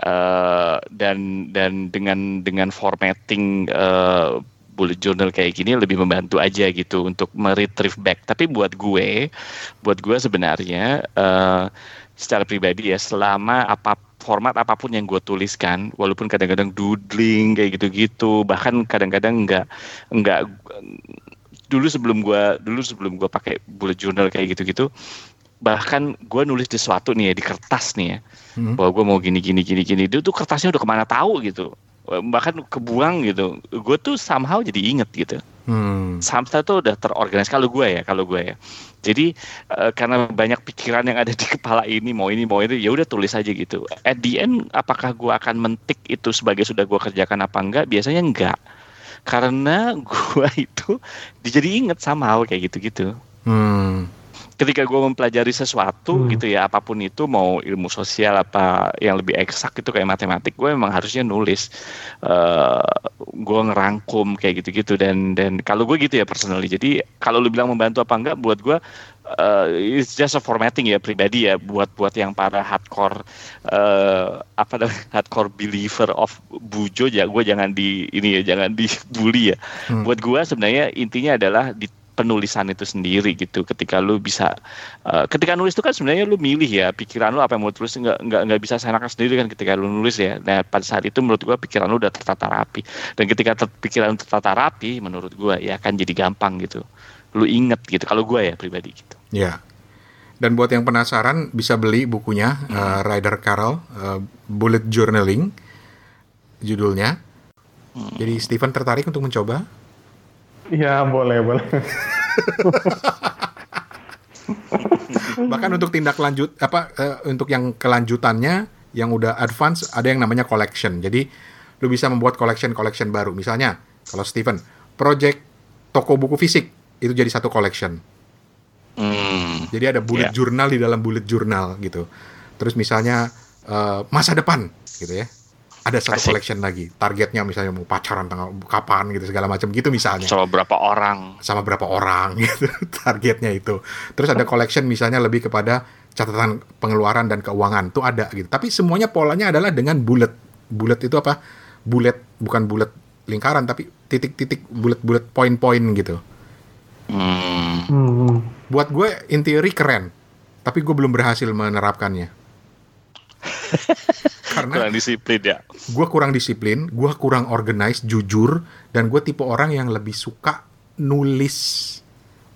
Eh, dan dan dengan dengan formatting eh, bullet journal kayak gini lebih membantu aja gitu untuk meretrieve back. Tapi buat gue buat gue sebenarnya eh, secara pribadi ya selama apa format apa pun yang gue tuliskan walaupun kadang-kadang doodling kayak gitu-gitu bahkan kadang-kadang nggak nggak dulu sebelum gua dulu sebelum gua pakai bullet journal kayak gitu-gitu bahkan gua nulis sesuatu nih ya di kertas nih ya. Hmm. bahwa gua mau gini gini gini gini itu tuh kertasnya udah ke mana tahu gitu bahkan kebuang gitu. Gue tuh somehow jadi inget gitu. Hmm. Samsat tuh udah terorganisasi. Kalau gue ya kalau gue ya. Jadi eh, karena banyak pikiran yang ada di kepala ini mau ini mau itu ya udah tulis aja gitu. At the end apakah gue akan mentik itu sebagai sudah gue kerjakan apa enggak? Biasanya enggak. Karena gue itu jadi inget somehow kayak gitu-gitu. Hmm. Ketika gue mempelajari sesuatu Hmm. gitu ya apa pun itu mau ilmu sosial apa yang lebih eksak itu kayak matematik gue memang harusnya nulis eh gue ngerangkum kayak gitu-gitu dan dan kalau gue gitu ya personally jadi kalau lu bilang membantu apa enggak buat gue eh, it's just a formatting ya pribadi ya buat buat yang para hardcore eh apa namanya hardcore believer of bujo ya gue jangan di ini ya jangan dibully ya Hmm. buat gue sebenarnya intinya adalah di penulisan itu sendiri gitu. Ketika lu bisa uh, ketika nulis itu kan sebenarnya lu milih ya pikiran lu apa yang mau tulis nggak nggak nggak bisa seenaknya sendiri kan ketika lu nulis ya. Nah pada saat itu menurut gua pikiran lu udah tertata rapi. Dan ketika ter- pikiran lu tertata rapi menurut gua ya akan jadi gampang gitu. Lu inget gitu kalau gua ya pribadi gitu. Ya. Dan buat yang penasaran bisa beli bukunya uh, Ryder Carroll uh, Bullet Journaling judulnya. Jadi Steven tertarik untuk mencoba? Iya, boleh, boleh. Bahkan untuk tindak lanjut apa eh, untuk yang kelanjutannya yang udah advance ada yang namanya collection. Jadi lu bisa membuat collection-collection baru. Misalnya kalau Steven project toko buku fisik itu jadi satu collection. hmm. Jadi ada bullet Ya. journal di dalam bullet journal gitu. Terus misalnya eh, masa depan gitu ya. Ada satu Asik. collection lagi. Targetnya misalnya mau pacaran tanggal kapan gitu segala macam gitu misalnya. sama berapa orang Sama berapa orang gitu targetnya itu. Terus ada collection misalnya lebih kepada catatan pengeluaran dan keuangan tuh ada gitu. Tapi semuanya polanya adalah dengan bullet. Bullet itu apa? Bullet bukan bullet lingkaran tapi titik-titik bullet-bullet poin-poin gitu. hmm. Hmm. buat gue in theory keren tapi gue belum berhasil menerapkannya Karena kurang disiplin ya. gue kurang disiplin, gue kurang organized, jujur, dan gue tipe orang yang lebih suka nulis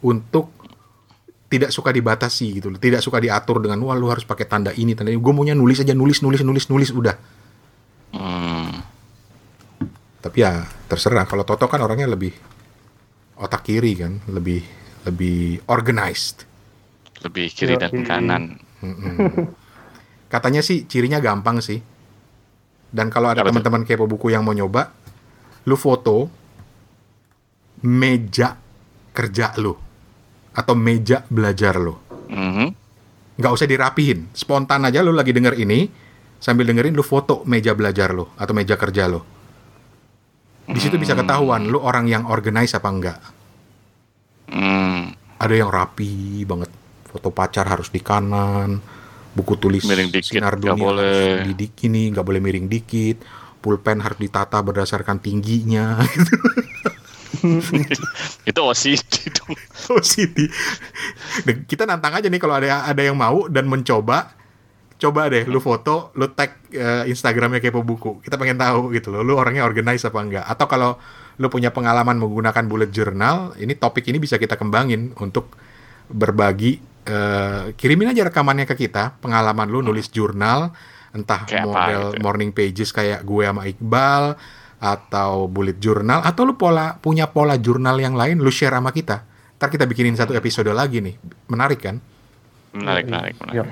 untuk tidak suka dibatasi gitu loh, tidak suka diatur dengan wah lu harus pakai tanda ini, tanda ini. Gue maunya nulis aja, nulis, nulis, nulis, nulis, udah. Hmm. Tapi ya terserah. Kalau Toto kan orangnya lebih otak kiri kan, lebih lebih organized. Lebih kiri dan kanan. Katanya sih cirinya gampang sih. Dan kalau ada teman-teman kepo buku yang mau nyoba, lu foto meja kerja lu atau meja belajar lu. Mhm. Nggak usah dirapihin, spontan aja lu lagi denger ini, sambil dengerin lu foto meja belajar lu atau meja kerja lu. Di situ bisa ketahuan lu orang yang organize apa enggak. Hmm. Ada yang rapi banget, foto pacar harus di kanan, buku tulis Miring dikit, sinar dunia boleh. harus di di- ini nggak boleh miring dikit, pulpen harus ditata berdasarkan tingginya. gitu. Itu OCD dong. OCD. Kita nantang aja nih kalau ada ada yang mau dan mencoba, coba deh lu foto, lu tag eh, Instagramnya kepo buku. Kita pengen tahu gitu loh, lu orangnya organize apa enggak. Atau kalau lu punya pengalaman menggunakan bullet journal, ini topik ini bisa kita kembangin untuk berbagi. Eh, kirimin aja rekamannya ke kita, pengalaman lu nulis jurnal, entah Kayak apa model gitu ya? morning pages kayak gue sama Iqbal atau bullet journal atau lu pola punya pola jurnal yang lain lu share sama kita. Ntar kita bikinin satu episode lagi nih. Menarik kan? Menarik, menarik, menarik. Yap.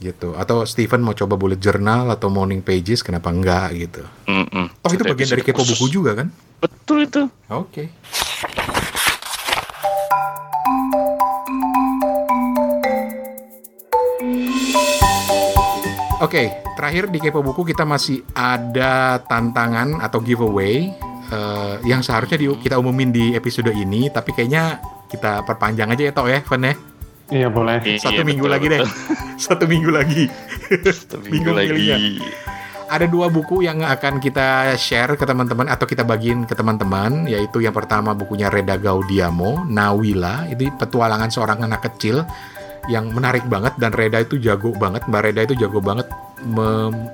Gitu. Atau Steven mau coba bullet journal atau morning pages kenapa enggak gitu. Mm-mm. Toh itu Satu bagian dari kepo buku juga kan? Betul itu. Oke. Oke, terakhir di Kepo Buku kita masih ada tantangan atau giveaway eh, yang seharusnya di- kita umumin di episode ini, tapi kayaknya kita perpanjang aja ya, Tok ya, Fen ya. Iya boleh. Satu Iya, minggu betul, lagi deh. betul. Satu minggu lagi. Satu minggu Bingung lagi. Ada dua buku yang akan kita share ke teman-teman atau kita bagiin ke teman-teman, yaitu yang pertama bukunya Reda Gaudiamo, Nawila. Ini petualangan seorang anak kecil yang menarik banget dan Reda itu jago banget, Mbak Reda itu jago banget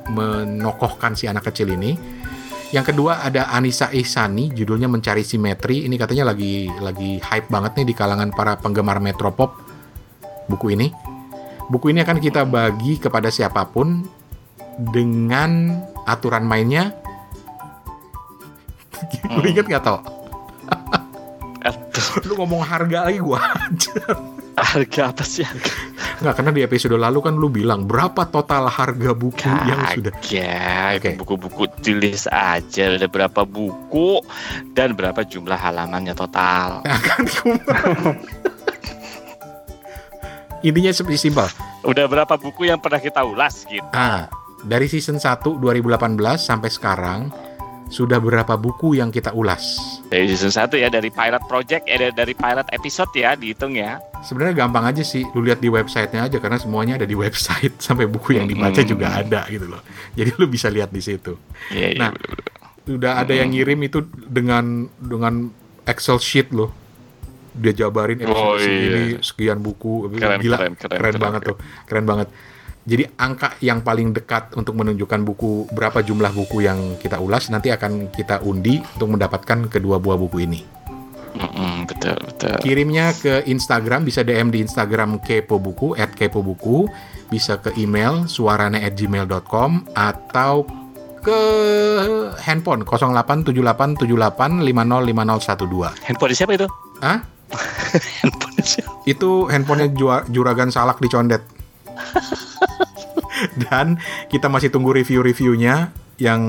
menokohkan si anak kecil ini. Yang kedua ada Anissa Ihsani, judulnya Mencari Simetri. Ini katanya lagi lagi hype banget nih di kalangan para penggemar Metropop buku ini. Buku ini akan kita bagi kepada siapa pun dengan aturan mainnya. Lu inget nggak tau? Lu ngomong harga lagi gua aja. Harga apa sih harga? Nggak, karena di episode lalu kan lu bilang berapa total harga buku yang sudah itu buku-buku tulis aja ada berapa buku dan berapa jumlah halamannya total. Nah, kan Intinya seperti simpel. Udah berapa buku yang pernah kita ulas gitu. Ah, dari season 1 2018 sampai sekarang sudah berapa buku yang kita ulas? Dari season 1 ya dari pilot project eh dari pilot episode ya dihitung ya. Sebenarnya gampang aja sih, lu lihat di websitenya aja karena semuanya ada di website sampai buku yang dibaca Hmm. juga ada gitu loh. Jadi lu bisa lihat di situ. Iya, iya, Nah, bener-bener. Udah ada yang ngirim itu dengan dengan Excel sheet loh. Dia jabarin episode Oh, iya. segini, sekian buku, Keren, gila, keren, keren, keren keren, banget tuh, keren banget. Jadi angka yang paling dekat untuk menunjukkan buku berapa jumlah buku yang kita ulas nanti akan kita undi untuk mendapatkan kedua buah buku ini. Mm-mm, betul betul. Kirimnya ke Instagram, bisa DM di Instagram kepo buku, at kepo buku, bisa ke email suarane@gmail.com atau ke handphone 087878505012. Handphone siapa itu? Hah? Handphone siapa? Itu handphonenya juragan salak dicondet. Dan kita masih tunggu review-reviewnya yang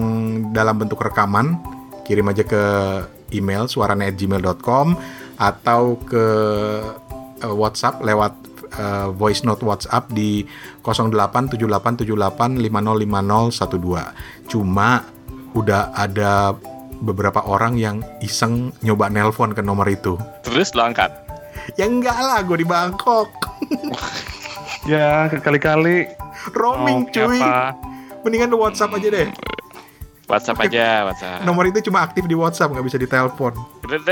dalam bentuk rekaman. Kirim aja ke email suarane@gmail.com atau ke eh, WhatsApp lewat eh, voice note WhatsApp di 087878505012. Cuma udah ada beberapa orang yang iseng nyoba nelpon ke nomor itu. Terus lo angkat. Ya enggak lah, gue di Bangkok. Ya kali-kali Roaming mau cuy. apa? Mendingan lu WhatsApp aja deh. WhatsApp aja, WhatsApp. Nomor itu cuma aktif di WhatsApp, nggak bisa ditelepon.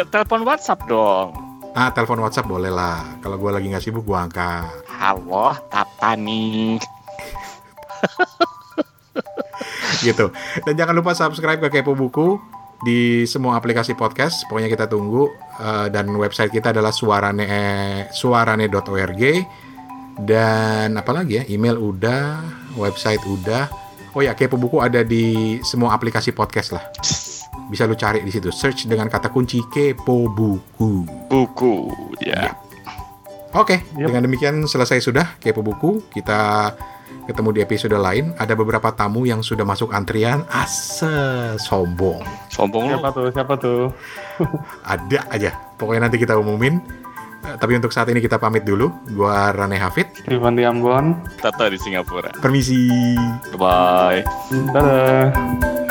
Telepon WhatsApp dong. Ah, telepon WhatsApp boleh lah. Kalau gue lagi nggak sibuk, gue angkat. Halo, Tata nih. gitu. Dan jangan lupa subscribe ke Kepo Buku di semua aplikasi podcast. Pokoknya kita tunggu Eh, dan website kita adalah suarane suarane.org dan apalagi ya email udah, website udah. Oh ya, Kepo Buku ada di semua aplikasi podcast lah. Bisa lu cari di situ. Search dengan kata kunci Kepo Buku. Buku, ya. Oke, Yep. dengan demikian selesai sudah Kepo Buku. Kita ketemu di episode lain. Ada beberapa tamu yang sudah masuk antrian. Ase, sombong. Sombong. Siapa tuh? Siapa tuh? Ada aja. Pokoknya nanti kita umumin. Eh, tapi untuk saat ini kita pamit dulu. Gua Rane Hafid. Ivan di Ambon. Tata di Singapura. Permisi. Bye. Dadah.